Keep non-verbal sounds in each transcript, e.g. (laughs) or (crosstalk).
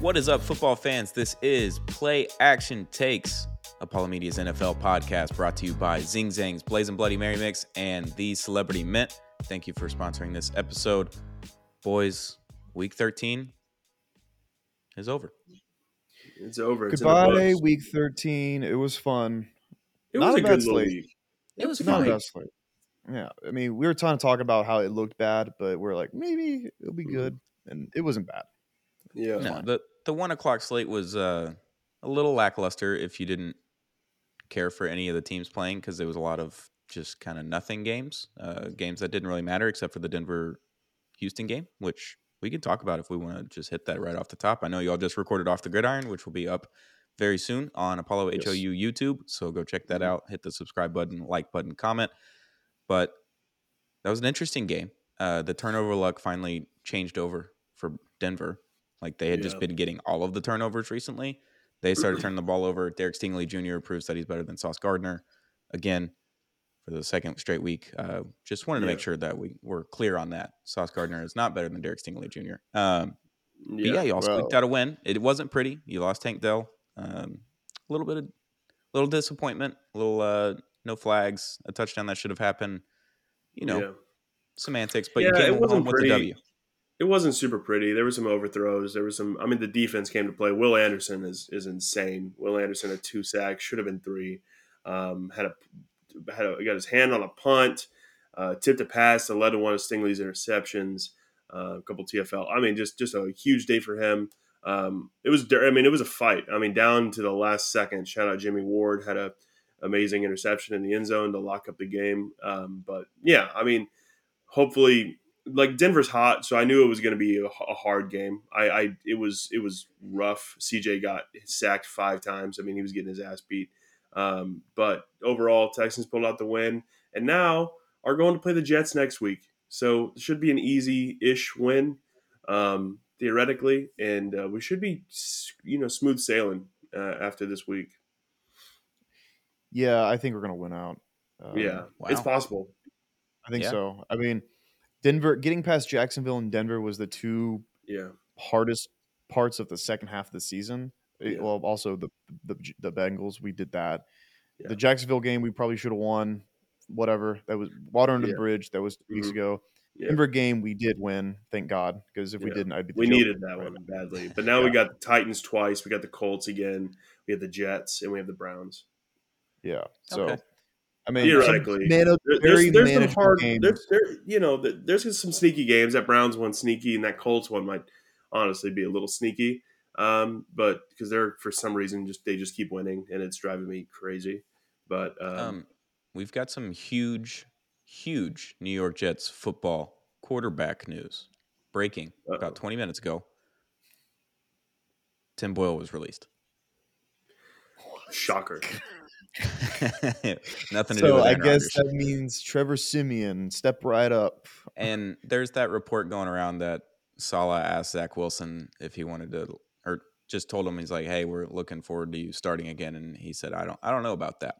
What is up, football fans? This is Play Action Takes, Apollo Media's NFL podcast brought to you by Zing Zang's Blazing Bloody Mary Mix and the Celebrity Mint. Thank you for sponsoring this episode. Boys, week 13 is over. It's over. It's Goodbye, books. week 13. It was fun. It not was a a good slate. week. It was Not fine. a bad slate. Yeah, I mean, we were trying to talk about how it looked bad, but we're like, maybe it'll be Mhm. good, and it wasn't bad. Yeah. No, the, the one o'clock slate was uh, a little lackluster if you didn't care for any of the teams playing because there was a lot of just kind of nothing games, uh, games that didn't really matter except for the Denver Houston game, which we could talk about if we want to just hit that right off the top. I know y'all just recorded off the gridiron, which will be up very soon on Apollo Yes. HOU YouTube. So go check that Mhm. out. Hit the subscribe button, like button, comment. But that was an interesting game. Uh, the turnover luck finally changed over for Denver. Like they had just been getting all of the turnovers recently. They started (clears throat) turning the ball over. Derek Stingley Jr. proves that he's better than Sauce Gardner again for the second straight week. Uh, just wanted to make sure that we were clear on that. Sauce Gardner is not better than Derek Stingley Jr. Um, but yeah, Yeah. y'all squeaked out a win. It wasn't pretty. You lost Tank Dell. Um, a little bit of little disappointment. A little uh, no flags. A touchdown that should have happened. You know, Yeah. semantics. But Yeah, you came home with pretty. the W. It wasn't super pretty. There were some overthrows. There was some. I mean, the defense came to play. Will Anderson is is insane. Will Anderson had two sacks. Should have been three. Um, had a had a, got his hand on a punt. Uh, tipped a pass that led to one of Stingley's interceptions. Uh, a couple TFL. I mean, just just a huge day for him. Um, it was. I mean, it was a fight. I mean, down to the last second. Shout out Jimmy Ward had a amazing interception in the end zone to lock up the game. Um, but yeah, I mean, hopefully like Denver's hot, so I knew it was going to be a, a hard game. I, I it was it was rough. CJ got sacked five times. I mean, he was getting his ass beat. Um, but overall, Texans pulled out the win, and now are going to play the Jets next week. So it should be an easy-ish win, um, theoretically, and uh, we should be you know smooth sailing uh, after this week. Yeah, I think we're gonna win out. Um, yeah, wow. it's possible. I think Yeah. so. I mean, Denver getting past Jacksonville and Denver was the two Yeah, hardest parts of the second half of the season. Eh, Yeah. Well, also the the the Bengals, we did that. Yeah. The Jacksonville game, we probably should have won. Whatever that was, water under Yeah. the bridge. That was 2 weeks Mhm. ago. yeah. Denver game, we did win. Thank God, because if we didn't, I'd be. the We needed that right one badly. But now we got the Titans twice. We got the Colts again. We have the Jets and we have the Browns. Yeah. So, Okay. I mean, some Theoretically, mana- There- very there's, there's some hard. games. There's, there, you know, th- there's some sneaky games. That Browns one sneaky, and that Colts one might honestly be a little sneaky. Um, but because they're for some reason just they just keep winning, and it's driving me crazy. But um, Um, we've got some huge, huge New York Jets football quarterback news breaking Uh-oh. about 20 minutes ago. Tim Boyle was released. shocker. (laughs) Nothing to do So with I Aaron guess Rodgers. that means Trevor Siemian step right up. And there's that report going around that Saleh asked Zach Wilson if he wanted to, or just told him he's like, "Hey, we're looking forward to you starting again," and he said, "I don't, I don't know about that."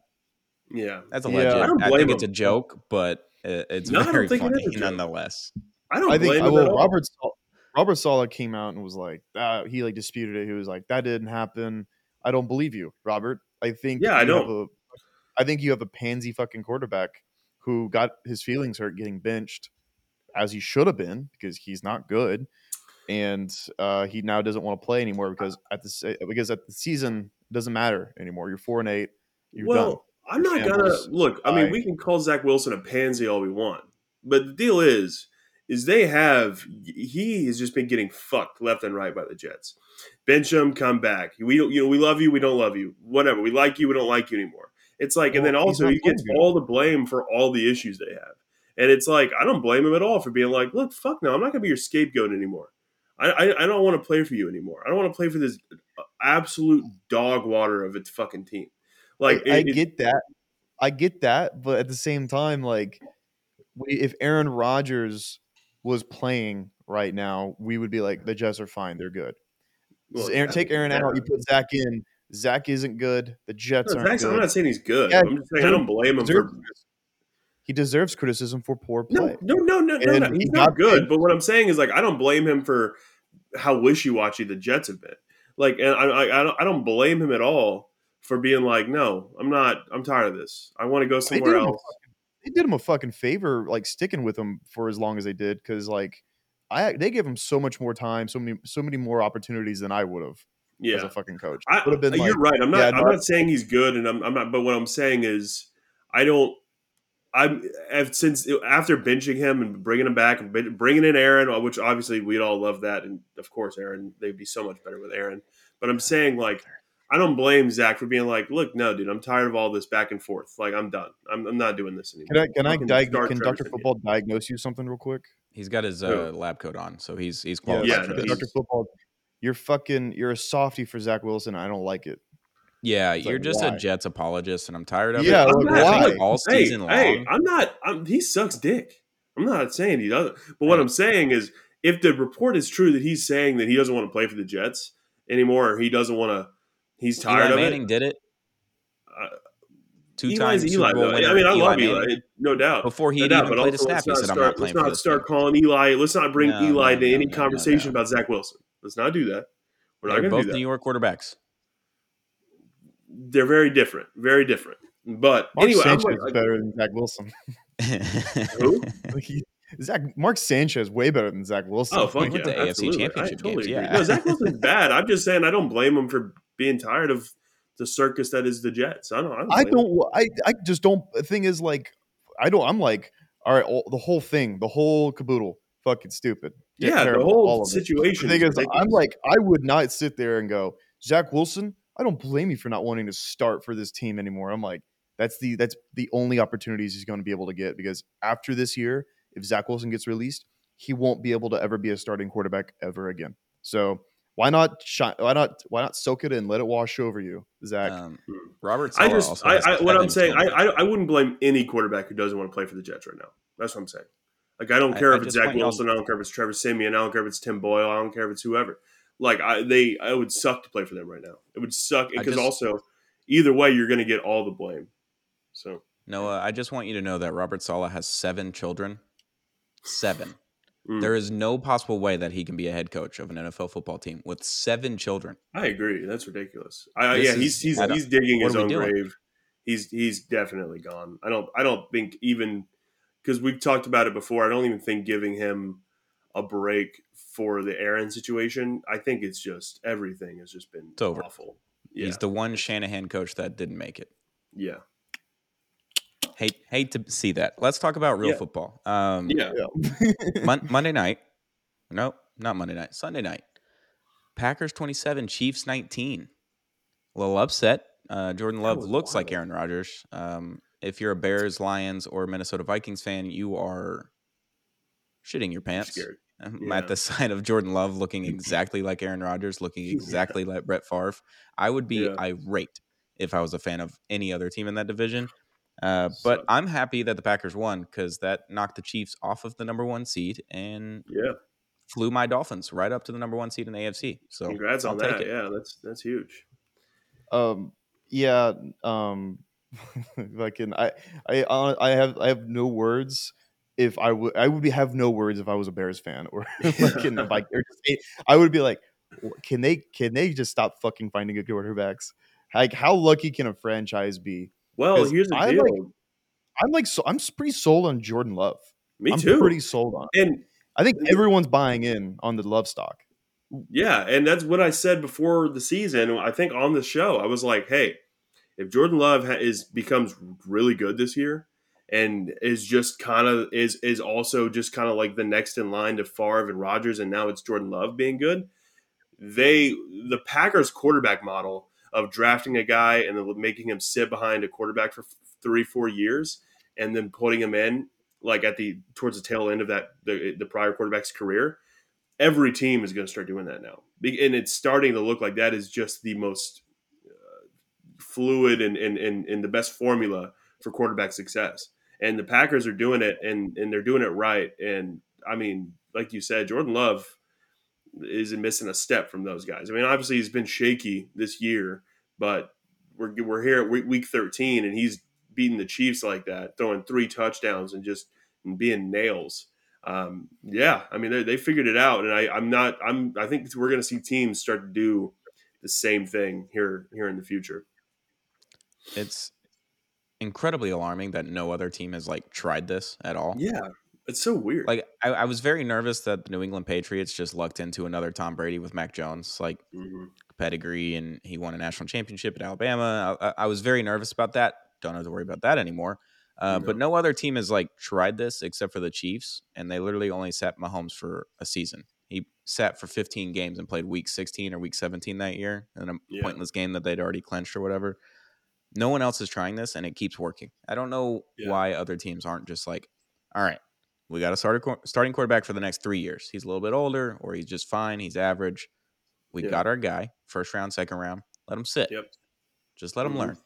Yeah, That's a Yeah. legit. I I, don't blame think it's a him. joke, but it, it's No, I don't very think it funny a joke. nonetheless. I don't I think blame I him at will. all. Robert Sal- Robert Saleh came out and was like, uh, he like disputed it. He was like, that didn't happen. I don't believe you, Robert. I think Yeah, I you have a- I think you have a pansy fucking quarterback who got his feelings hurt getting benched, as he should have been because he's not good, and uh, he now doesn't want to play anymore because at the because at the season it doesn't matter anymore. You're four and eight. You're well, done. I'm not gonna look. I mean, we can call Zach Wilson a pansy all we want, but the deal is, is they have he has just been getting fucked left and right by the Jets. Bench him, come back. We don't, you know, we love you, we don't love you, whatever. We like you, we don't like you anymore. It's like, and then also he gets good. all the blame for all the issues they have, and it's like I don't blame him at all for being like, look, fuck no, I'm not gonna be your scapegoat anymore. I, I, I don't want to play for you anymore. I don't want to play for this uh, absolute dog water of its fucking team. Like I, I it- it- get that. I get that, but at the same time, like, we, if Aaron Rodgers was playing right now, we would be like, the Jets are fine, they're good. well, Aaron, yeah, take Aaron out, you put Zach in. Zach isn't good. The Jets No, aren't I'm not saying he's good. Yeah, I'm just saying I don't blame him for. He deserves criticism for poor play. no, no, no, no, no. he He's not good. But what I'm saying is, like, I don't blame him for how wishy washy the Jets have been. Like, and I, I, I don't, I don't blame him at all for being like, no, I'm not. I'm tired of this. I want to go somewhere did, him a else. They did him a fucking favor, like sticking with him for as long as they did, because like I they gave him so much more time, so many so many more opportunities than I would have Yeah. as a fucking coach. I, Would have been you're right. I'm not. yeah, I'm no, not saying he's good, and I'm, I'm not. But what I'm saying is, I don't. I'm I've, since uh, after benching him and bringing him back and bringing in Aaron, uh, which obviously we'd all love that, and of course Aaron, they'd be so much better with Aaron. But I'm saying like, I don't blame Zach for being like, look, no, dude, I'm tired of all this back and forth. Like, I'm done. I'm, I'm not doing this anymore. can I can I Fucking diag- can Doctor Siemian. Football diagnose you something real quick? He's got his uh, lab coat on, so he's he's qualified Yeah, for no, this. Doctor Football, you're fucking you're a softy for Zach Wilson. I don't like it. Yeah, It's you're like, just why? a Jets apologist, and I'm tired of Yeah, it. I'm like, not- why? Like, all hey, season hey, long. I'm not. I'm, he sucks dick. I'm not saying he doesn't. But what Hey. I'm saying is, if the report is true that he's saying that he doesn't want to play for the Jets anymore, or he doesn't want to, he's tired Eli of Manning it. did it. Uh, Two times Eli's Super Eli. Bowl Though. I mean, I Eli love Manning. Eli, no doubt. Before he No doubt, even but played a snap, he said, start. "I'm not playing." let's playing for not this start team." calling Eli. Let's not bring No, Eli no, to no, any no, no, conversation no. about Zach Wilson. Let's not do that. We're not They're going to both do that. New York quarterbacks. They're very different. Very different. But Mark anyway, I'm Sanchez like, is better than Zach Wilson. (laughs) Who? (laughs) Zach Mark Sanchez is way better than Zach Wilson. Oh, fuck He went yeah, to AFC absolutely. I championship totally games, agree. yeah. No, Zach Wilson's (laughs) bad. I'm just saying I don't blame him for being tired of the circus that is the Jets. I don't. I don't. I don't. I I just don't. The thing is, like, I don't. I'm like, all right, all, the whole thing, the whole caboodle, fucking stupid. Yeah, the whole situation. The thing is, ridiculous. I'm like, I would not sit there and go, Zach Wilson. I don't blame you for not wanting to start for this team anymore. I'm like, that's the that's the only opportunities he's going to be able to get because after this year, if Zach Wilson gets released, he won't be able to ever be a starting quarterback ever again. So why not shine, why not why not soak it in, let it wash over you, Zach? Um, Hmm. Robert I just, also I, I, what I'm saying, I, I, I wouldn't blame any quarterback who doesn't want to play for the Jets right now. That's what I'm saying. Like, I don't care I if it's Zach want y'all- Wilson. I don't care if it's Trevor Siemian. I don't care if it's Tim Boyle. I don't care if it's whoever. Like, I, they, I would suck to play for them right now. It would suck because also, either way, you're going to get all the blame. So, Noah, I just want you to know that Robert Saleh has seven children. Seven. Mm. There is no possible way that he can be a head coach of an NFL football team with seven children. I agree. That's ridiculous. I, yeah, he's he's I he's digging his own grave. He's he's definitely gone. I don't I don't think even because we've talked about it before. I don't even think giving him a break for the Aaron situation. I think it's just everything has just been It's over. awful. Yeah, He's the one Shanahan coach that didn't make it. yeah, Hate hate to see that. Let's talk about real Yeah. football. Um, yeah. Mon- Monday night. No, not Monday night. Sunday night. Packers 27, Chiefs 19. A little upset. Uh, Jordan Love was looks like. Aaron Rodgers. Um, if you're a Bears, Lions, or Minnesota Vikings fan, you are shitting your pants. Scared. Yeah. At the (laughs) sight of Jordan Love looking exactly like Aaron Rodgers, looking (laughs) Yeah. exactly like Brett Favre, I would be Yeah. irate if I was a fan of any other team in that division. Uh, but Sucks. I'm happy that the Packers won because that knocked the Chiefs off of the number one seed and Yeah, flew my Dolphins right up to the number one seed in the AFC. So congrats I'll on take that. it. Yeah, that's that's huge. um yeah um (laughs) fucking i i i have i have no words if i would i would be have no words if i was a bears fan or fucking a Vik- or just- i would be like can they can they just stop fucking finding good quarterbacks like how lucky can a franchise be Well, here's the I deal. like- i'm like so i'm pretty sold on jordan love Me i'm too. pretty sold on and i think everyone's buying in on the love stock Yeah, and that's what I said before the season. I think on the show, I was like, "Hey, if Jordan Love ha- is becomes really good this year, and is just kind of is is also just kind of like the next in line to Favre and Rodgers, and now it's Jordan Love being good, they the Packers quarterback model of drafting a guy and then making him sit behind a quarterback for three four years, and then putting him in like at the towards the tail end of that the, the prior quarterback's career every team is going to start doing that now, and it's starting to look like that is just the most uh, fluid and, and and and the best formula for quarterback success. And the Packers are doing it, and and they're doing it right. And I mean, like you said, Jordan Love is missing a step from those guys. I mean, obviously he's been shaky this year, but we're we're here at week- week 13, and he's beating the Chiefs like that, throwing three touchdowns and just being nails. um, yeah, I mean they, they figured it out, and I, I'm not. I'm. I think we're going to see teams start to do the same thing here here in the future. It's incredibly alarming that no other team has like tried this at all. Yeah, it's so weird. Like I, I was very nervous that the New England Patriots just lucked into another Tom Brady with Mac Jones, like hmm pedigree, and he won a national championship at Alabama. I, I- was very nervous about that. Don't have to worry about that anymore. Uh, But no other team has like tried this except for the Chiefs, and they literally only sat Mahomes for a season. He sat for 15 games and played Week 16 or Week 17 that year in a Yeah. pointless game that they'd already clinched or whatever. No one else is trying this, and it keeps working. I don't know Yeah. why other teams aren't just like, all right, we got a starter quar- starting quarterback for the next three years. He's a little bit older, or he's just fine. He's average. We got our guy, first round, second round. Let him sit. Yep. Just let him Mhm. learn.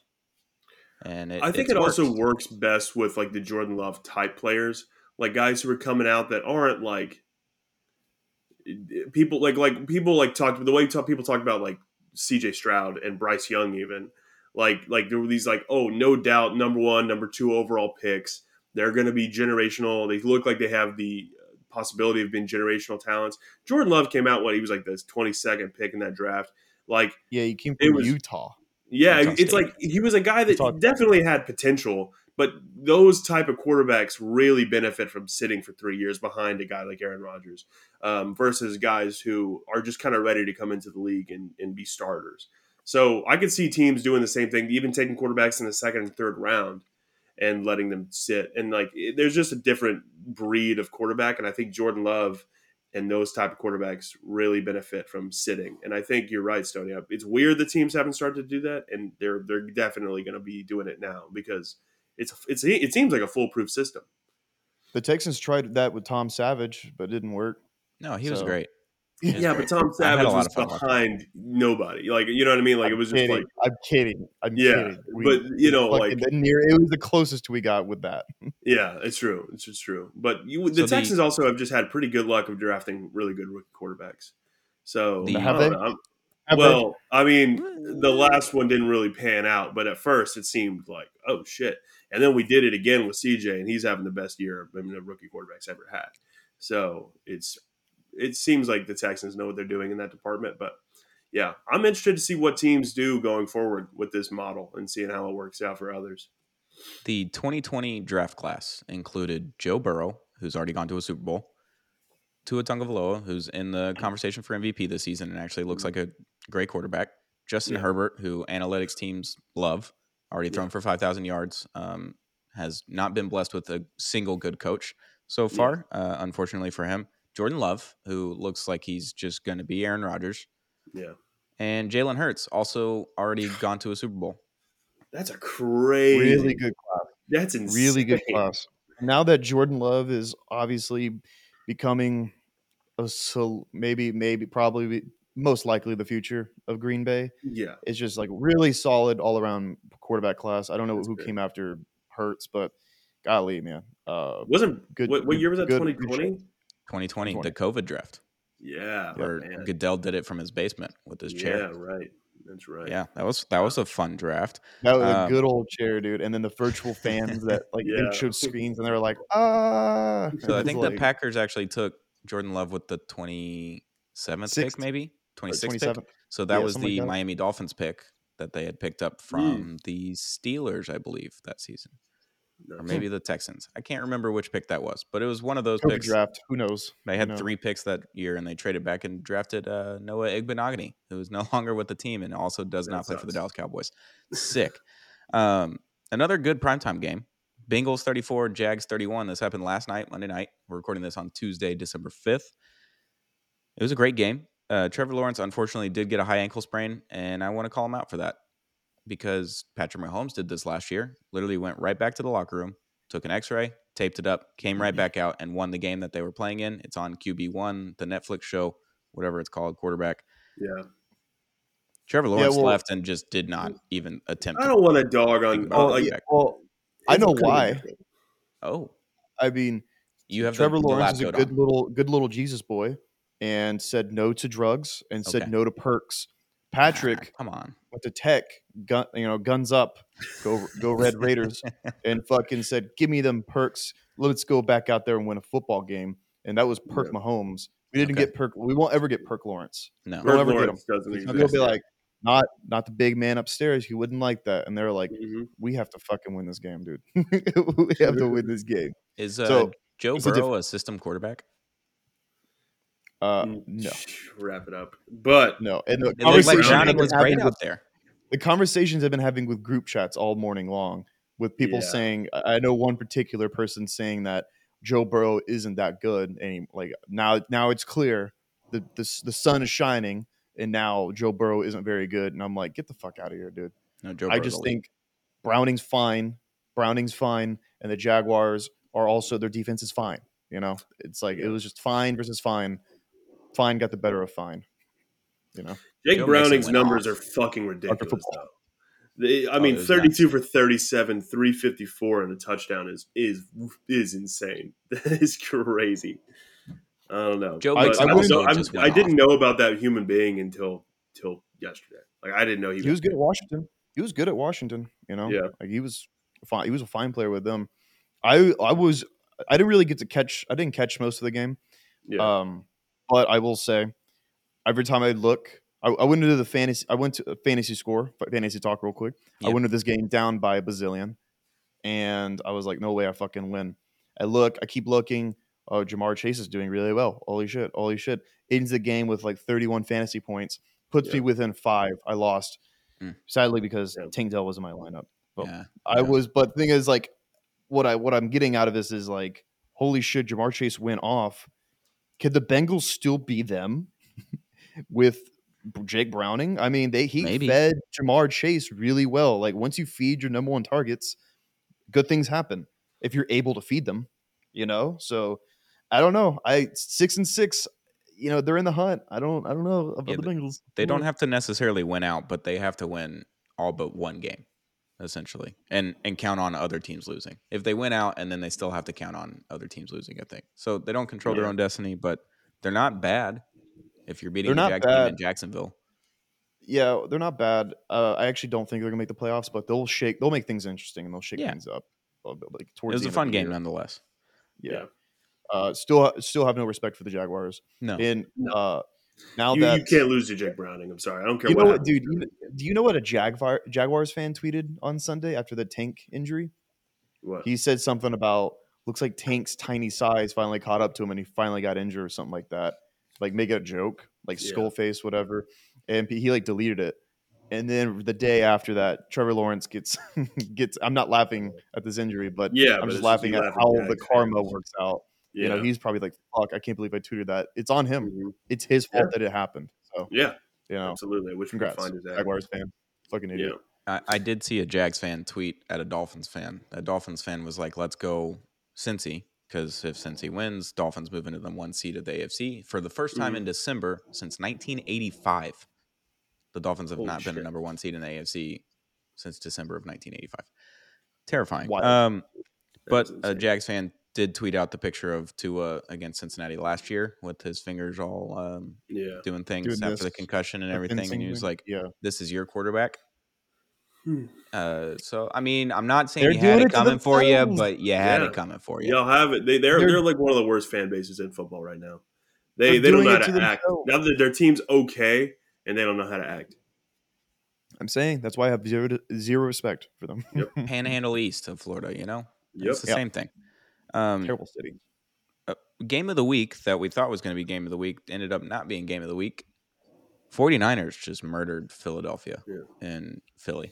And it, I think it also works best with like the Jordan Love type players, like guys who are coming out that aren't like people like like people like talked the way you talk, people talk about like C.J. Stroud and Bryce Young even like like there were these like oh no doubt number one number two overall picks they're going to be generational they look like they have the possibility of being generational talents Jordan Love came out what he was like the 22nd pick in that draft like Yeah, he came from was- Utah. yeah, Utah it's like he was a guy that Utah- definitely had potential, but those type of quarterbacks really benefit from sitting for three years behind a guy like Aaron Rodgers um, versus guys who are just kind of ready to come into the league and, and be starters. So I could see teams doing the same thing, even taking quarterbacks in the second and third round and letting them sit. And like, it, there's just a different breed of quarterback, and I think Jordan Love and those type of quarterbacks really benefit from sitting. And I think you're right, Stony. It's weird the teams haven't started to do that, and they're they're definitely going to be doing it now because it's it's it seems like a foolproof system. The Texans tried that with Tom Savage, but it didn't work. No, he was great. Yeah, great. but Tom a Savage was behind nobody. Like you know what I mean? Like it was just kidding. like I'm kidding. I'm Yeah, kidding. but, you know, like- near it was the closest we got with that. (laughs) yeah, it's true. It's just true. But you, the So the- Texans also have just had pretty good luck of drafting really good rookie quarterbacks. So The- I Have they? know. I'm- they- well, I mean, the last one didn't really pan out, but at first it seemed like, oh shit. And then we did it again with CJ, and he's having the best year I mean, the rookie quarterbacks ever had. So it's it seems like the Texans know what they're doing in that department. But yeah, I'm interested to see what teams do going forward with this model and seeing how it works out for others. The 2020 draft class included Joe Burrow, who's already gone to a Super Bowl, Tua Tagovailoa, who's in the conversation for MVP this season and actually looks like a great quarterback, Justin Yeah. Herbert, who analytics teams love, already thrown for 5,000 yards, um, has not been blessed with a single good coach so far, uh, unfortunately for him. Jordan Love, who looks like he's just going to be Aaron Rodgers, Yeah. and Jalen Hurts, also already gone to a Super Bowl. That's a crazy, really good class. That's insane. Really good class. Now that Jordan Love is obviously becoming a so maybe maybe probably most likely the future of Green Bay. Yeah. It's just like really solid all around quarterback class. I don't know That's who great. came after Hurts, but golly, man. Uh, Wasn't Good- What, what year was that? good- Twenty good twenty. 2020, 2020. the COVID draft, Yeah. where man. Goodell did it from his basement with his chair. Yeah. Right. That's right. Yeah, that was that was a fun draft. that was Um, a good old chair, dude. And then the virtual fans that (laughs) like Yeah. they (laughs) showed screens and they were like, ah. So I (laughs) It's think the Packers actually took Jordan Love with the 27th pick, maybe 26th pick. So that Yeah, was something like the that. Miami Dolphins pick that they had picked up from the Steelers, I believe, that season, or maybe the Texans. I can't remember which pick that was, but it was one of those COVID picks. draft. Who knows? They had three picks that year, and they traded back and drafted uh, Noah Igbinoghene, who is no (laughs) longer with the team and also does That not play for the. Dallas Cowboys. Sick. um, another good primetime game. Bengals 34, Jags 31. This happened last night, Monday night. We're recording this on Tuesday, December 5th. It was a great game. Uh, Trevor Lawrence unfortunately did get a high ankle sprain, and I want to call him out for that because Patrick Mahomes did this last year. Literally went right back to the locker room, took an X-ray, taped it up, came right back out, and won the game that they were playing in. It's on QB One, the Netflix show, whatever it's called, quarterback. Yeah. Trevor Lawrence well- left and just did not even attempt. I don't want a dog on. Think on, about like, yeah, well, I know why. Oh, I mean, you have Trevor the, the Lawrence lab is a good on. little good little Jesus boy and said no to drugs and said no to perks. Ah, Patrick (laughs) come on. Went to tech, gun, you know, guns up, go go Red (laughs) Raiders, and fucking said, "Give me them perks. Let's go back out there and win a football game." and that was Perk Yeah. Mahomes. We didn't Okay. get Perk. We won't ever get Perk Lawrence. No. We'll Kirk never get Lawrence doesn't And exist. They'll be like, not not the big man upstairs. He wouldn't like that. And they're like, Mhm. we have to fucking win this game, dude. (laughs) we have to win this game. Is uh, So, Joe it's a Burrow a system quarterback? Uh, Mm, no, Wrap it up. But no. And the It looked like Conversation Browning I've been was great having out with- there. the conversations I've been having with group chats all morning long with people Yeah. saying, I I know one particular person saying that Joe Burrow isn't that good and like now now it's clear the the, the sun is shining and now Joe Burrow isn't very good and I'm like get the fuck out of here dude. No, Joe I Burrow's just elite. think Browning's fine, Browning's fine and the Jaguars are also their defense is fine, you know? It's like it was just fine versus fine. Fine got the better of fine. You know. Jake Joe Browning's numbers off. are fucking ridiculous, though. They, I Oh, mean, it was 32 for 37, 354, and a touchdown is is is insane. (laughs) That is crazy. I don't know. Joe But Mixon I, also don't- I'm- I didn't off. know about that human being until till yesterday. Like I didn't know he, he was good at Washington. He was good at Washington. You know, Yeah. like he was fine. He was a fine player with them. I I was I didn't really get to catch. I didn't catch most of the game. Yeah. Um, but I will say, every time I look, I, I went into the fantasy. I went to a fantasy score, fantasy talk, real quick. I went into this game down by a bazillion, and I was like, no way, I fucking win. I look, I keep looking. Oh, Ja'Marr Chase is doing really well. Holy shit! Holy shit! Ends the game with like 31 fantasy points, puts me within five. I lost, Mm. sadly because Yeah. Tank Dell was in my lineup. Well, yeah. I Yeah. was, but the thing is, like, what I what I'm getting out of this is like, holy shit, Ja'Marr Chase went off. Could the Bengals still be them (laughs) with Jake Browning? I mean, they he Maybe. fed Ja'Marr Chase really well. Like once you feed your number one targets, good things happen if you're able to feed them. You know, so I don't know. I six and six. You know, they're in the hunt. I don't. I don't know about Yeah, the Bengals. They don't have to necessarily win out, but they have to win all but one game, essentially, and and count on other teams losing. If they win out, and then they still have to count on other teams losing. I think so. They don't control their own destiny, but they're not bad. If you're beating They're the not Jag in. Jacksonville, Yeah, they're not bad. Uh, I actually don't think they're gonna make the playoffs, but they'll shake. They'll make things interesting and they'll shake Yeah. things up. a little bit, Like it was a fun game year. nonetheless. Yeah. Yeah. Uh, still, still have no respect for the Jaguars. No, And No. uh, now you, that you can't lose to Jake Browning. I'm sorry. I don't care You what know what, dude? You, do you know what a Jaguar Jaguars fan tweeted on Sunday after the Tank injury? What? He said something about looks like Tank's tiny size finally caught up to him and he finally got injured or something like that. Like make a joke, like Yeah. skull face, whatever. And he like deleted it. And then the day after that, Trevor Lawrence gets (laughs) gets. I'm not laughing at this injury, but yeah, I'm just laughing at laughing how the karma works out. Yeah. You know, he's probably like, "Fuck, I can't believe I tweeted that." It's on him. Mhm. It's his fault Yeah. that it happened. So yeah, you know, absolutely. I wish we could congrats, find his. Jaguars fan, fucking Yeah. idiot. I, I did see a Jags fan tweet at a Dolphins fan. A Dolphins fan was like, "Let's go Cincy," because if Cincy wins, Dolphins move into the one seed of the AFC for the first time Mhm. in December since 1985. The Dolphins have Holy not been a number one seed in the AFC since December of 1985. Terrifying. Wild. Um, but a. Jags fan did tweet out the picture of Tua against Cincinnati last year with his fingers all um, yeah. doing things Doing after the concussion and everything, and he was like, "Yeah, "This is your quarterback." Hmm. Uh, so I mean, I'm not saying They're you had it it coming for you, but you had Yeah. it coming for you. Y'all have it. They, they're, They're- they're like one of the worst fan bases in football right now. They They're don't know how to, to act. themselves. Now that their team's okay and they don't know how to act. I'm saying that's why I have zero zero respect for them. Yep. Panhandle East of Florida, you know, Yep. it's the Yep. same thing. Um, Terrible city. game of the week that we thought was going to be game of the week ended up not being game of the week. 49ers just murdered Philadelphia Yeah. and Philly.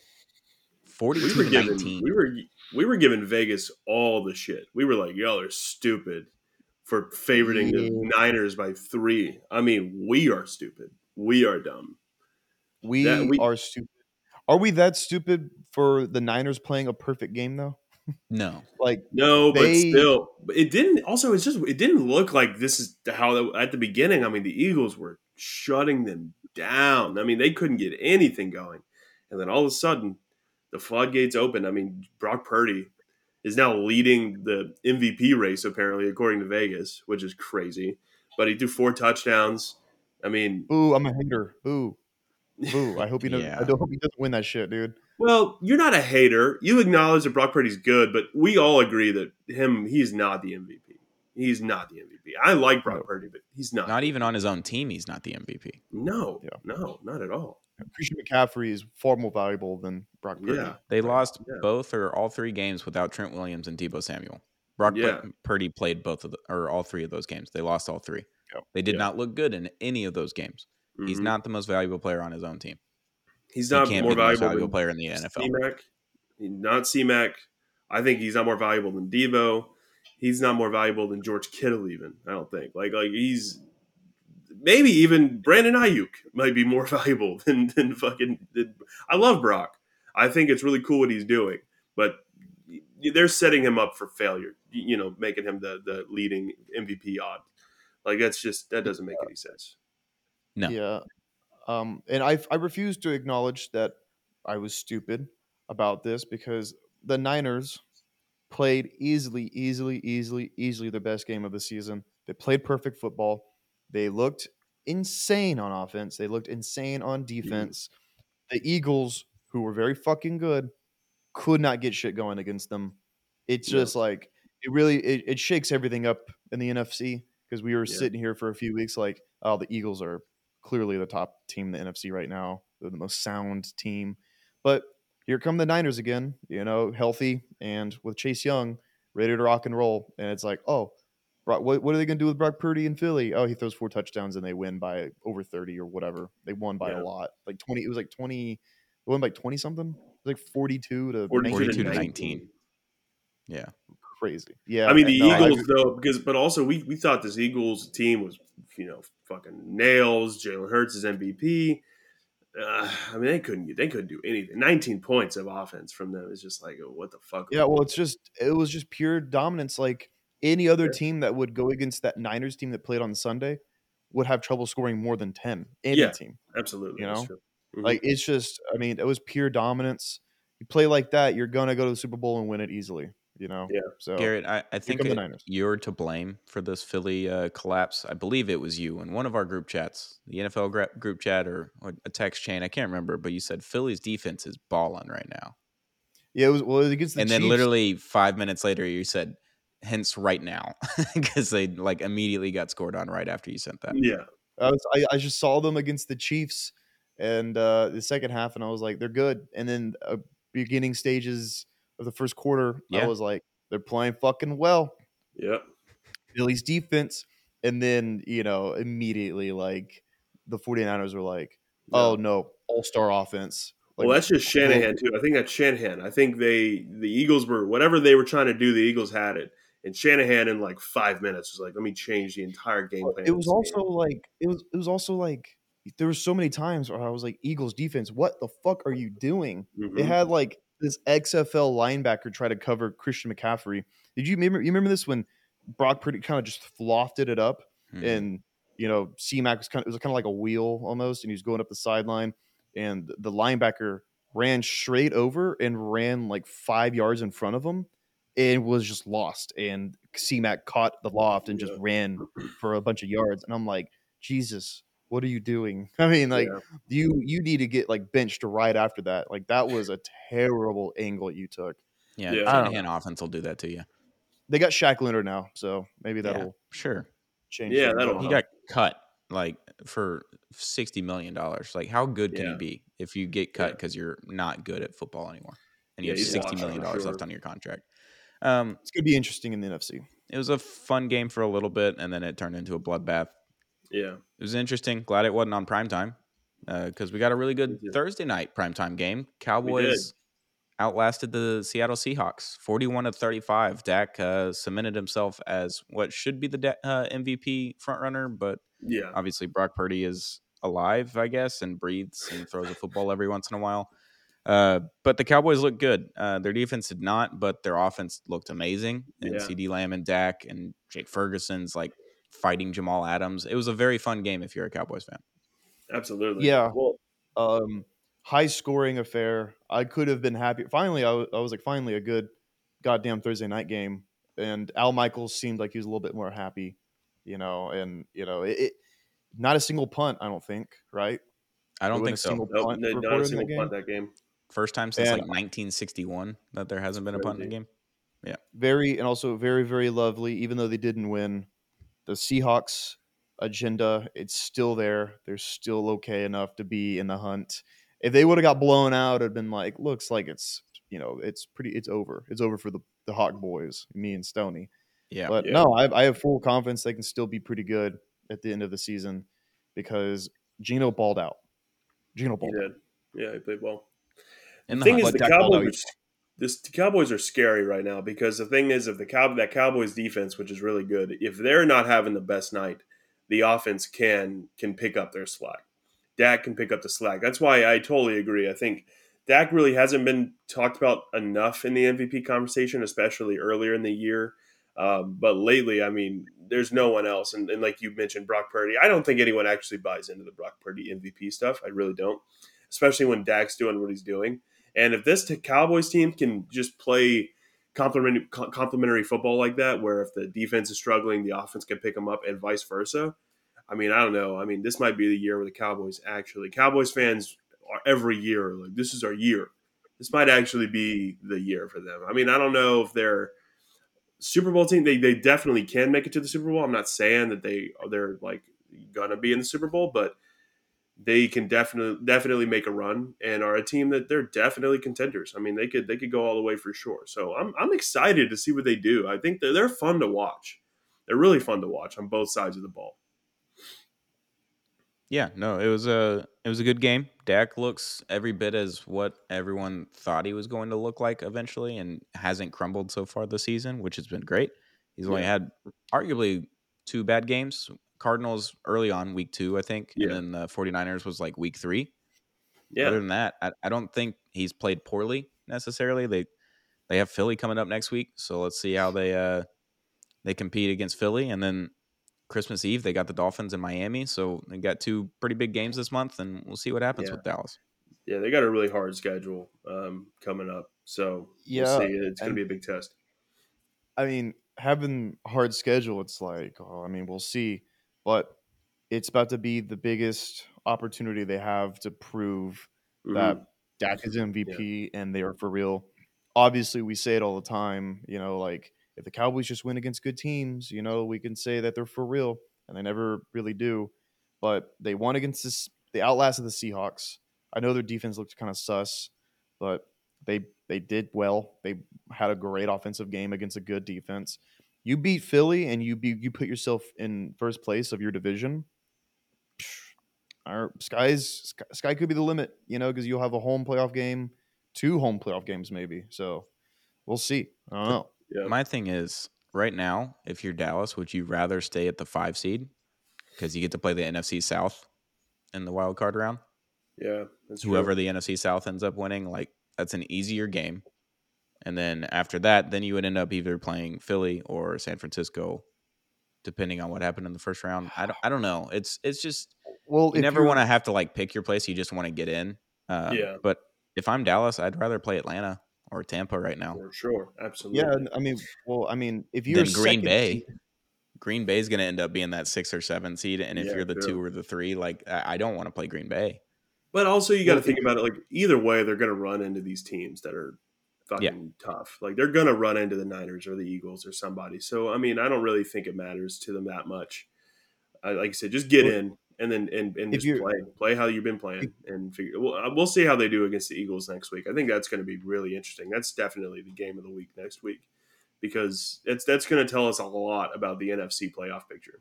We 42 were to giving 19. we were we were giving Vegas all the shit. We were like, y'all are stupid for favoriting the Yeah. Niners by three. I mean, we are stupid. We are dumb. We, That- we- are stupid. Are we that stupid for the Niners playing a perfect game though? No. (laughs) Like No, but still, it didn't. Also, it's just it didn't look like this is how at the beginning. I mean, the Eagles were shutting them down. I mean, they couldn't get anything going, and then all of a sudden, the floodgates opened. I mean, Brock Purdy is now leading the MVP race apparently, according to Vegas, which is crazy. But he threw four touchdowns. I mean, Boo, I'm a hater. Boo. Boo. I hope he doesn't Yeah. I don't hope he doesn't win that shit, dude. Well, you're not a hater. You acknowledge that Brock Purdy's good, but we all agree that him he's not the MVP. He's not the MVP. I like Brock No. Purdy, but he's not. Not even on his own team, he's not the MVP. No, Yeah. no, not at all. Christian McCaffrey is far more valuable than Brock Purdy. Yeah. They lost Yeah. both or all three games without Trent Williams and Deebo Samuel. Brock Yeah. Purdy played both of the, or all three of those games. They lost all three. Yep. They did Yeah. not look good in any of those games. He's Mhm. not the most valuable player on his own team. He's not can't more be the most valuable, valuable than player in the NFL. C-Mac. He's not C-Mac. I think he's not more valuable than Deebo. He's not more valuable than George Kittle. Even I don't think. Like like he's maybe even Brandon Aiyuk might be more (laughs) valuable than than fucking. Than, I love Brock. I think it's really cool what he's doing, but they're setting him up for failure. You know, making him the the leading MVP odd. Like that's just that doesn't make any sense. No. Yeah. Um, and I I refuse to acknowledge that I was stupid about this because the Niners played easily, easily, easily, easily the best game of the season. They played perfect football. They looked insane on offense. They looked insane on defense. The Eagles, who were very fucking good, could not get shit going against them. It's Yeah. just like it really it, it shakes everything up in the NFC because we were Yeah. sitting here for a few weeks like, oh, the Eagles are clearly the top team in the NFC right now. They're the most sound team. But here come the Niners again, you know, healthy and with Chase Young ready to rock and roll. And it's like, oh, Brock, what, what are they going to do with Brock Purdy in Philly? Oh, he throws four touchdowns and they win by over 30 or whatever. They won by Yeah. a lot. Like 20, it was like 20, they won by 20 something. It was like 42 to 42 42 19. to 19. Yeah. Crazy. Yeah. I mean, the no, I- Eagles though, because but also we we thought this Eagles team was you know fucking nails. Jalen Hurts is MVP. Uh, I mean, they couldn't they couldn't do anything. Nineteen points of offense from them is just like what the fuck. Yeah, well, it's just it was just pure dominance. Like any other team that would go against that Niners team that played on Sunday would have trouble scoring more than ten. Any Yeah. team, absolutely. you know? Mhm. like it's just. I mean, it was pure dominance. You play like that, you're gonna go to the Super Bowl and win it easily. You know. Yeah. So Garrett, I, I think it- you're to blame for this Philly uh, collapse. I believe it was you in one of our group chats, the NFL gra- group chat or, or a text chain. I can't remember, but you said Philly's defense is balling right now. yeah, it was well it was against the and then literally five minutes later, you said, hence right now, (laughs) because they like immediately got scored on right after you sent that. yeah, I was I, I just saw them against the Chiefs and uh the second half and I was like they're good and then uh, beginning stages of the first quarter Yeah. I was like they're playing fucking well yeah. Philly's defense and then you know immediately like the 49ers were like oh no all-star offense like, well, that's just Shanahan too. I think that's Shanahan. I think they the Eagles were whatever they were trying to do. The Eagles had it, and Shanahan in like five minutes was like, "Let me change the entire game plan." it was also game." like it was it was also like there were so many times where I was like Eagles defense what the fuck are you doing They Mhm. had like this XFL linebacker try to cover Christian McCaffrey. Did you remember? You remember this when Brock Purdy kind of just lofted it up, Mhm. and you know C-Mac was kind of it was kind of like a wheel almost, and he was going up the sideline, and the linebacker ran straight over and ran like five yards in front of him, and was just lost. And C-Mac caught the loft and just Yeah. ran for a bunch of yards, and I'm like, Jesus. What are you doing? (laughs) I mean, like, Yeah. you you need to get like benched right after that. Like that was a terrible angle you took. yeah, yeah. I Shanahan offense will do that to you. They got Shaq Leonard now, so maybe that'll sure. change. Yeah, that'll. He help. got cut like for sixty million dollars. Like, how good can Yeah. you be if you get cut Yeah. because you're not good at football anymore and you Yeah, have he's sixty washed million for dollars sure. left on your contract? Um, It's gonna be interesting in the NFC. it was a fun game for a little bit, and then it turned into a bloodbath. Yeah, It was interesting. Glad it wasn't on primetime because we got a really good Thursday night primetime game. Cowboys outlasted the Seattle Seahawks 41 to 35. Dak uh, cemented himself as what should be the uh, MVP frontrunner, but yeah. obviously Brock Purdy is alive, I guess, and breathes and throws a football every once in a while. Uh, but the Cowboys look good. Uh, their defense did not, but their offense looked amazing. And Yeah. CeeDee Lamb and Dak and Jake Ferguson's like fighting Jamal Adams. It was a very fun game if you're a Cowboys fan. Absolutely. Yeah. Well, Um, high scoring affair. I could have been happy. Finally, I was like, finally a good goddamn Thursday night game. And Al Michaels seemed like he was a little bit more happy, you know. And you know, it, it not a single punt. I don't think. Right? I don't think a so. single nope, punt n- not a single game? punt that game. First time since And- like 1961 that there hasn't been a punt in a crazy. game. Yeah. Very and also very very lovely. Even though they didn't win, the Seahawks agenda it's still there. They're still okay enough to be in the hunt. If they would have got blown out, it'd been like looks like it's you know it's pretty it's over. It's over for the the Hawk boys, me and Stony. Yeah. But Yeah. no, I, I have full confidence they can still be pretty good at the end of the season because Gino balled out. Gino balled out. did. Yeah, he played well. In the the thing hunt. is, the Dak. Cowboys. This the Cowboys are scary right now because the thing is, if the cow that Cowboys defense, which is really good, if they're not having the best night, the offense can can pick up their slack. Dak can pick up the slack. That's why I totally agree. I think Dak really hasn't been talked about enough in the MVP conversation, especially earlier in the year. Um, but lately, I mean, there's no one else. And, and like you mentioned, Brock Purdy, I don't think anyone actually buys into the Brock Purdy MVP stuff. I really don't, especially when Dak's doing what he's doing. And if this Cowboys team can just play complementary, complementary football like that, where if the defense is struggling, the offense can pick them up, and vice versa. I mean, I don't know. I mean, this might be the year where the Cowboys actually, Cowboys fans are every year like, this is our year. This might actually be the year for them. I mean, I don't know if they're Super Bowl team. They they definitely can make it to the Super Bowl. I'm not saying that they they're like gonna be in the Super Bowl, but they can definitely definitely make a run and are a team that they're definitely contenders. I mean, they could they could go all the way for sure. So I'm I'm excited to see what they do. I think they're they're fun to watch. They're really fun to watch on both sides of the ball. Yeah, no, it was a it was a good game. Dak looks every bit as what everyone thought he was going to look like eventually, and hasn't crumbled so far this season, which has been great. He's only had arguably two bad games. Cardinals early on, week two, I think, Yeah. and then the 49ers was like week three. Yeah, Other than that, I, I don't think he's played poorly necessarily. They they have Philly coming up next week, so let's see how they uh they compete against Philly, and then Christmas Eve they got the Dolphins in Miami, so they got two pretty big games this month, and we'll see what happens Yeah. with Dallas. yeah, they got a really hard schedule um, coming up. So Yeah, we'll see. It's going and- to be a big test. I mean, having a hard schedule, it's like, oh, I mean, we'll see. But it's about to be the biggest opportunity they have to prove Mhm. that Dak is MVP and they are for real. Obviously, we say it all the time, you know, like if the Cowboys just win against good teams, you know, we can say that they're for real, and they never really do. But they won against this, they outlasted the Seahawks. I know their defense looked kind of sus, but they they did well. They had a great offensive game against a good defense. You beat Philly and you be, you put yourself in first place of your division. Our skies sky, sky could be the limit, you know, because you'll have a home playoff game, two home playoff games maybe. So we'll see. I don't know. yeah. My thing is, right now, if you're Dallas, would you rather stay at the five seed because you get to play the NFC South in the wild card round? yeah, that's true. Whoever the NFC South ends up winning, like that's an easier game. And then after that, then you would end up either playing Philly or San Francisco, depending on what happened in the first round. I don't, I don't know. It's it's just Well, you never want to have to like pick your place. You just want to get in. Uh, Yeah. But if I'm Dallas, I'd rather play Atlanta or Tampa right now. for sure, absolutely. Yeah, I mean, well, I mean, if you're Then Green Bay. seed- Green Bay's going to end up being that six or seven seed, and if Yeah, you're the true. two or the three, like I I don't want to play Green Bay. But also, you got to think about it. Like either way, they're going to run into these teams that are fucking tough. Like they're going to run into the Niners or the Eagles or somebody. So I mean, I don't really think it matters to them that much. I, like I said, just get Well, in and then and, and just play, play how you've been playing, and figure. Well, uh, we'll see how they do against the Eagles next week. I think that's going to be really interesting. That's definitely the game of the week next week because it's that's going to tell us a lot about the NFC playoff picture.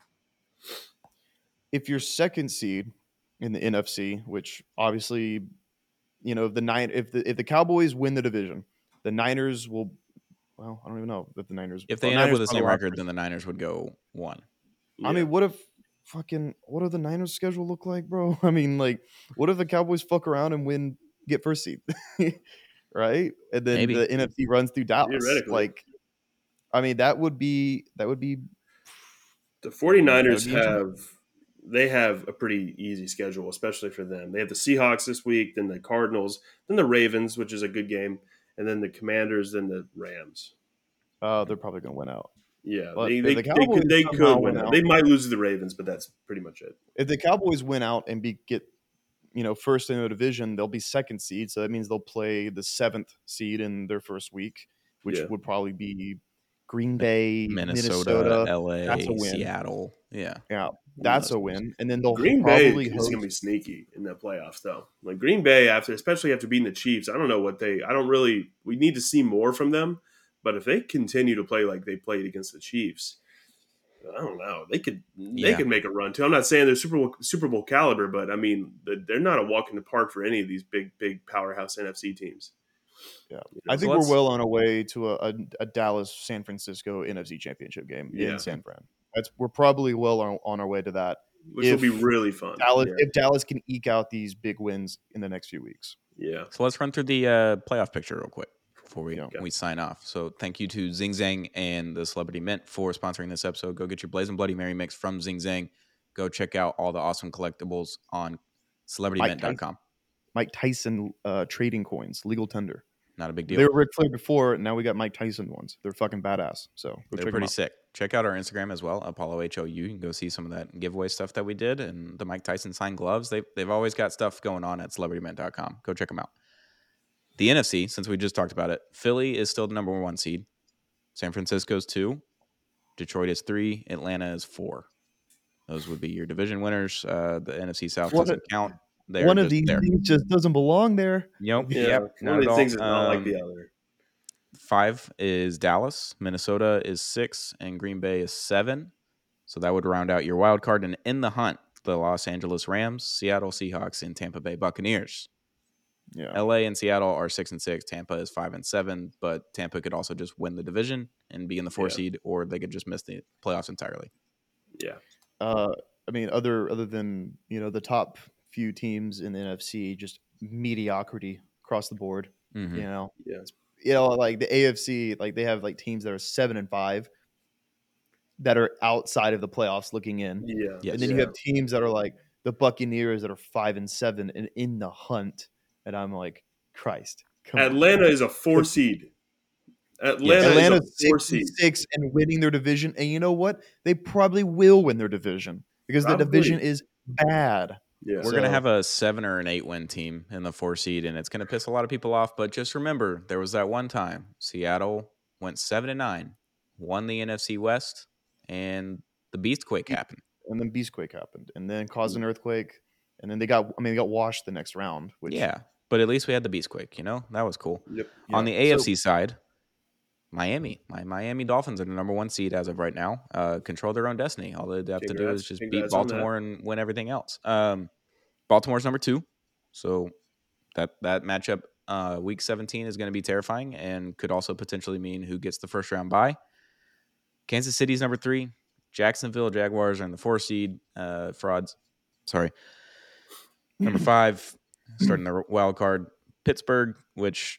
if you're second seed in the NFC, which obviously, you know, if the nine if the if the Cowboys win the division, the Niners will. Well, I don't even know if the Niners. If they well, end up with the same will record, then the Niners would go one. I Yeah. mean, what if fucking what do the Niners schedule look like, bro? (laughs) I mean, like, what if the Cowboys fuck around and win, get first seed, (laughs) right? And then Maybe. the NFC runs through Dallas. Theoretically. Like, I mean, that would be that would be The 49ers be have they have a pretty easy schedule, especially for them. They have the Seahawks this week, then the Cardinals, then the Ravens, which is a good game, and then the Commanders, then the Rams. uh, they're probably gonna win out. Yeah, But they, they, the they could, they could win out. out- They might lose to the Ravens, but that's pretty much it. If the Cowboys win out and be get you know first in the division, they'll be second seed. So that means they'll play the seventh seed in their first week. which Yeah. would probably be Green Bay, Minnesota, Minnesota. LA, that's a win. Seattle. Yeah. Yeah, that's a win. And then they'll Green Bay probably is host. going to be sneaky in the playoffs, though. Like Green Bay, after especially after beating the Chiefs, I don't know what they. I don't really. We need to see more from them. But if they continue to play like they played against the Chiefs, I don't know. They could. They Yeah. could make a run too. I'm not saying they're Super Bowl, Super Bowl caliber, but I mean they're- they're not a walk in the park for any of these big big powerhouse NFC teams. Yeah. You I think So we're well on our way to a, a, a Dallas San Francisco NFC Championship game Yeah. in San Fran. That's we're probably well on, on our way to that. which will be really fun. Dallas, yeah. if Dallas can eke out these big wins in the next few weeks. yeah. So let's run through the uh, playoff picture real quick before we Yeah. we sign off. So thank you to Zing Zang and the Celebrity Mint for sponsoring this episode. Go get your Blazing Bloody Mary mix from Zing Zang. Go check out all the awesome collectibles on celebritymint.com. Mike Tyson uh, trading coins, legal tender. Not a big deal. They were Ric Flair before. Now we got Mike Tyson ones. They're fucking badass. So go They're check 'em pretty out. sick. Check out our Instagram as well, Apollo HOU. You can go see some of that giveaway stuff that we did and the Mike Tyson signed gloves. They, they've always got stuff going on at celebritymint.com. Go check them out. The NFC, since we just talked about it, Philly is still the number one seed. San Francisco's two. Detroit is three. Atlanta is four. Those would be your division winners. Uh, the NFC South One doesn't of- count. They're One of these there. things just doesn't belong there. Yep. Yeah. Yep. One Not of these things is not like Um, the other. Five is Dallas. Minnesota is six, and Green Bay is seven. So that would round out your wild card. And in the hunt, the Los Angeles Rams, Seattle Seahawks, and Tampa Bay Buccaneers. Yeah. LA and Seattle are six and six. Tampa is five and seven. But Tampa could also just win the division and be in the four Yeah. seed, or they could just miss the playoffs entirely. Yeah. Uh, I mean, other other than you know the top few teams in the NFC, just mediocrity across the board. Mhm. You know, Yeah. you know, like the AFC, like they have like teams that are seven and five that are outside of the playoffs looking in, Yeah. Yes. and then you have teams that are like the Buccaneers that are five and seven and in the hunt, and I'm like, Christ, come on. Atlanta is a four seed. Atlanta Atlanta's is a four six seed. and six and winning their division, and you know what? They probably will win their division because the division is bad. Yeah. We're going to have a seven or an eight win team in the four seed, and it's going to piss a lot of people off. But just remember, there was that one time Seattle went seven and nine, won the NFC West, and the Beastquake happened. and then Beastquake happened, and then caused an mm. earthquake, and then they got. I mean, they got washed the next round. Which yeah, but at least we had the Beastquake. You know that was cool. Yep. On yeah. the So- AFC side, Miami, my Miami Dolphins are the number one seed as of right now. Uh, control their own destiny. All they have to do is just beat congrats on that. Baltimore and win everything else. Um, Baltimore's number two, so that that matchup uh, week 17 is going to be terrifying and could also potentially mean who gets the first round bye. Kansas City's number three. Jacksonville Jaguars are in the four seed. Uh, frauds, sorry. Number five, starting the wild card. Pittsburgh, which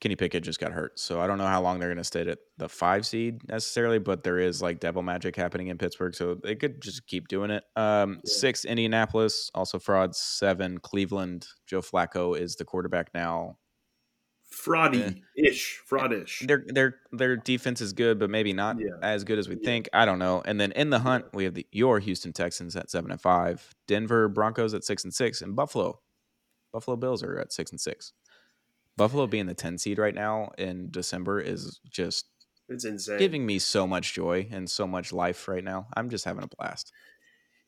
Kenny Pickett just got hurt, so I don't know how long they're going to stay at the five seed necessarily. But there is like devil magic happening in Pittsburgh, so they could just keep doing it. Um, Yeah. Six, Indianapolis, also fraud. Seven, Cleveland. Joe Flacco is the quarterback now. Fraudy ish. Fraudish. Their their their defense is good, but maybe not Yeah. as good as we Yeah. think. I don't know. And then in the hunt, we have the your Houston Texans at seven and five, Denver Broncos at six and six, and Buffalo. Buffalo Bills are at six and six. Buffalo being the ten seed right now in December is just It's insane. giving me so much joy and so much life right now. I'm just having a blast.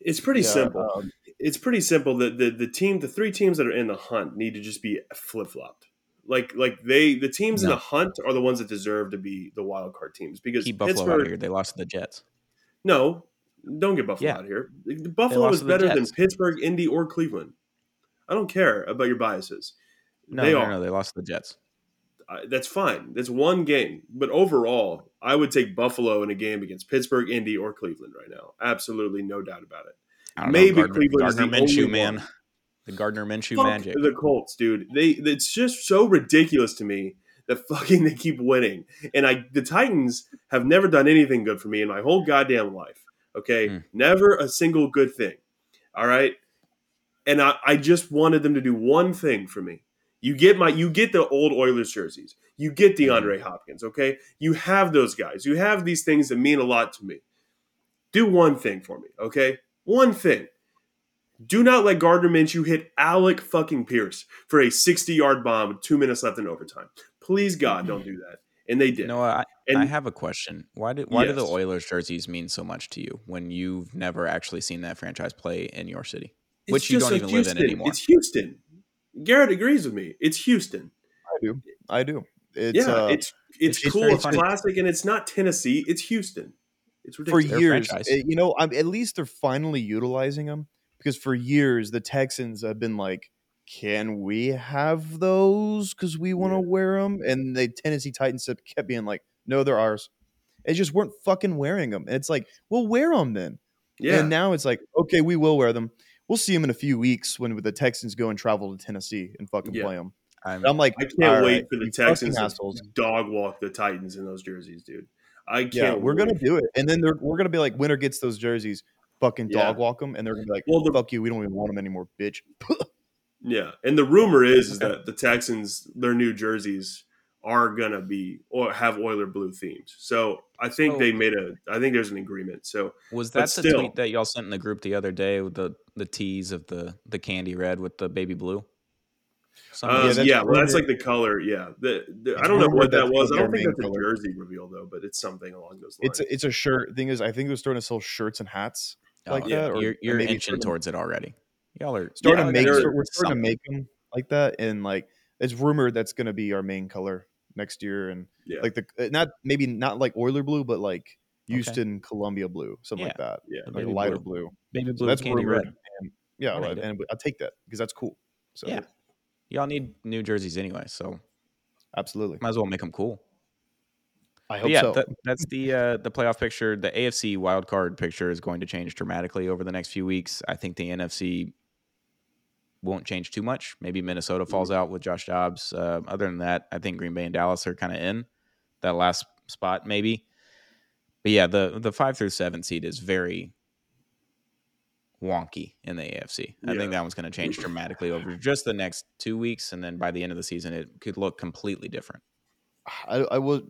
It's pretty Yeah, simple. um, it's pretty simple. that the the team, the three teams that are in the hunt, need to just be flip flopped. Like like they, the teams in the hunt are the ones that deserve to be the wild card teams because Keep Buffalo out Pittsburgh. of here. They lost to the Jets. No, don't get Buffalo Yeah. out of here. Buffalo is better than Pittsburgh, Indy, or Cleveland. I don't care about your biases. No, they no, are. no, they lost to the Jets. I- that's fine. That's one game. But overall, I would take Buffalo in a game against Pittsburgh, Indy, or Cleveland right now. Absolutely no doubt about it. Maybe know, Gardner, Cleveland is the Minshew, only man. one. The Gardner Minshew Fuck magic. the Colts, dude. They it's just so ridiculous to me that fucking (laughs) they keep winning. And I the Titans have never done anything good for me in my whole goddamn life. Okay? Mm. Never a single good thing. All right? And I, I just wanted them to do one thing for me. You get my you get the old Oilers jerseys. You get mm-hmm. DeAndre Hopkins, okay? You have those guys. You have these things that mean a lot to me. Do one thing for me, okay? One thing. Do not let Gardner Minshew hit Alec fucking Pierce for a 60 yard bomb with two minutes left in overtime. Please, God, don't mm-hmm. do that. And they did. No, I, and I have a question. Why did why do the Oilers jerseys mean so much to you when you've never actually seen that franchise play in your city, it's which you don't even live in anymore? It's Houston. Garrett agrees with me. It's Houston. I do. I do. It's, yeah, uh, it's it's, it's cool. It's funny. classic, and it's not Tennessee. It's Houston. It's for ridiculous. They're years. franchise. You know, I'm, at least they're finally utilizing them because for years the Texans have been like, "Can we have those? Because we want to Yeah. wear them." And the Tennessee Titans have kept being like, "No, they're ours." They just weren't fucking wearing them. And it's like, well, wear them then. yeah, And now it's like, okay, we will wear them. We'll see them in a few weeks when the Texans go and travel to Tennessee and fucking Yeah. play them. I'm, I'm like, I can't wait right, for the Texans to assholes. dog walk the Titans in those jerseys, dude. I can't. Yeah, we're gonna do it, and then they're, we're gonna be like, winner gets those jerseys, fucking Yeah. dog walk them, and they're gonna be like, Well, the- fuck you, we don't even want them anymore, bitch. (laughs) Yeah, and the rumor is, is that the Texans, their new jerseys are gonna be or have Oiler blue themes. So I think So- they made a. I think there's an agreement. So was that the still- tweet that y'all sent in the group the other day with the the tease of the the candy red with the baby blue? Um, Yeah, yeah, that's well, that's like the color. Yeah, the, the, I don't know what that was. I don't think our that's a main color. jersey reveal though, but it's something along those lines. It's a, it's a shirt. Thing is, I think they're starting to sell shirts and hats like Oh, that. Or, you're you're maybe inching towards it already. Y'all are starting Yeah, to make. We're starting something. to make them like that, and like it's rumored that's gonna be our main color next year, and yeah, like the uh, not maybe not like Oiler blue, but like Houston Columbia blue, something like that, yeah. Like lighter blue. blue. baby So blue that's candy rumored. red. And, yeah, I like and I'll take that because that's cool. So Yeah. Y'all need new jerseys anyway, so absolutely. might as well make them cool. I hope yeah, so. that, that's the uh, the playoff picture. The AFC wild card picture is going to change dramatically over the next few weeks. I think the NFC won't change too much. Maybe Minnesota falls out with Josh Dobbs. Uh, other than that, I think Green Bay and Dallas are kind of in that last spot, maybe. But yeah, the the five through seven seed is very wonky in the AFC. I Yeah. think that one's going to change dramatically over just the next two weeks, and then by the end of the season, it could look completely different. I, I will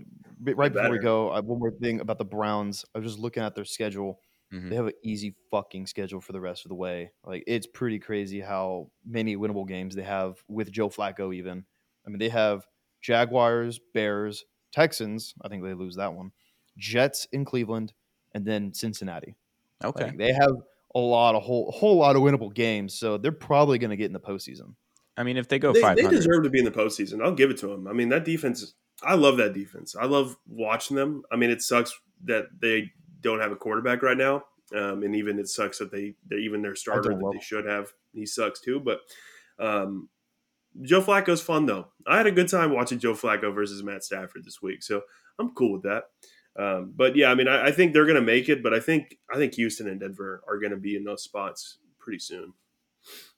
right before we go. I, one more thing about the Browns. I was just looking at their schedule. Mhm. They have an easy fucking schedule for the rest of the way. Like it's pretty crazy how many winnable games they have with Joe Flacco. Even I mean, they have Jaguars, Bears, Texans. I think they lose that one. Jets in Cleveland, and then Cincinnati. Okay. Like, they have a lot, a whole, whole lot of winnable games. So they're probably going to get in the postseason. I mean, if they go They, five they deserve to be in the postseason. I'll give it to them. I mean, that defense. I love that defense. I love watching them. I mean, it sucks that they don't have a quarterback right now, um, and even it sucks that they, they even their starter that they should have. He sucks too. But um, Joe Flacco's fun though. I had a good time watching Joe Flacco versus Matt Stafford this week, so I'm cool with that. Um, but yeah, I mean, I, I think they're going to make it, but I think I think Houston and Denver are going to be in those spots pretty soon,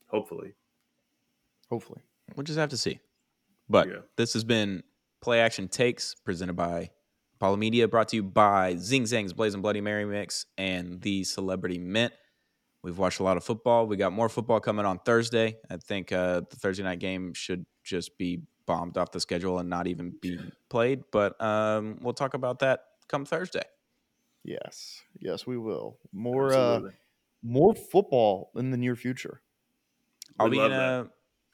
hopefully. Hopefully, we'll just have to see. But Yeah. this has been Play Action Takes presented by Apollo Media, brought to you by Zing Zang's Blazing Bloody Mary Mix and the Celebrity Mint. We've watched a lot of football. We got more football coming on Thursday. I think uh, the Thursday night game should just be bombed off the schedule and not even be played. But um, we'll talk about that come Thursday. yes, yes, we will. More, uh, more football in the near future. I'll We be love in that. uh,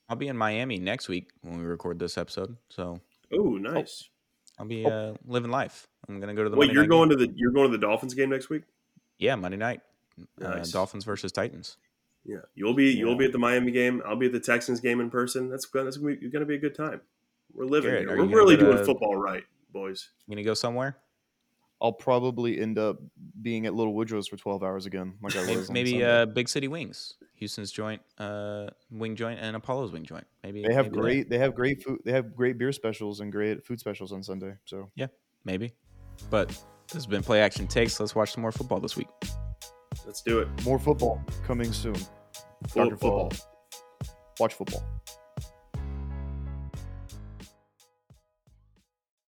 I'll be in Miami next week when we record this episode. So Oh, nice. I'll be uh, living life. I'm gonna go to the. Wait, Monday you're going game. to the you're going to the Dolphins game next week? Yeah, Monday night. Uh, Dolphins versus Titans. Yeah, you'll be you'll Yeah. be at the Miami game. I'll be at the Texans game in person. That's gonna, that's gonna be, gonna be a good time. We're living Garrett, here. We're really doing to- football right, boys. You gonna go somewhere? I'll probably end up being at Little Woodrow's for 12 hours again, like I Maybe, was. on maybe uh, Big City Wings, Houston's joint, uh, wing joint, and Apollo's wing joint. Maybe they have maybe great, they have great food, they have great beer specials and great food specials on Sunday. So yeah, Maybe, but this has been Play Action Takes. Let's watch some more football this week. Let's do it. more football coming soon. Dr. Football. Football. Watch football.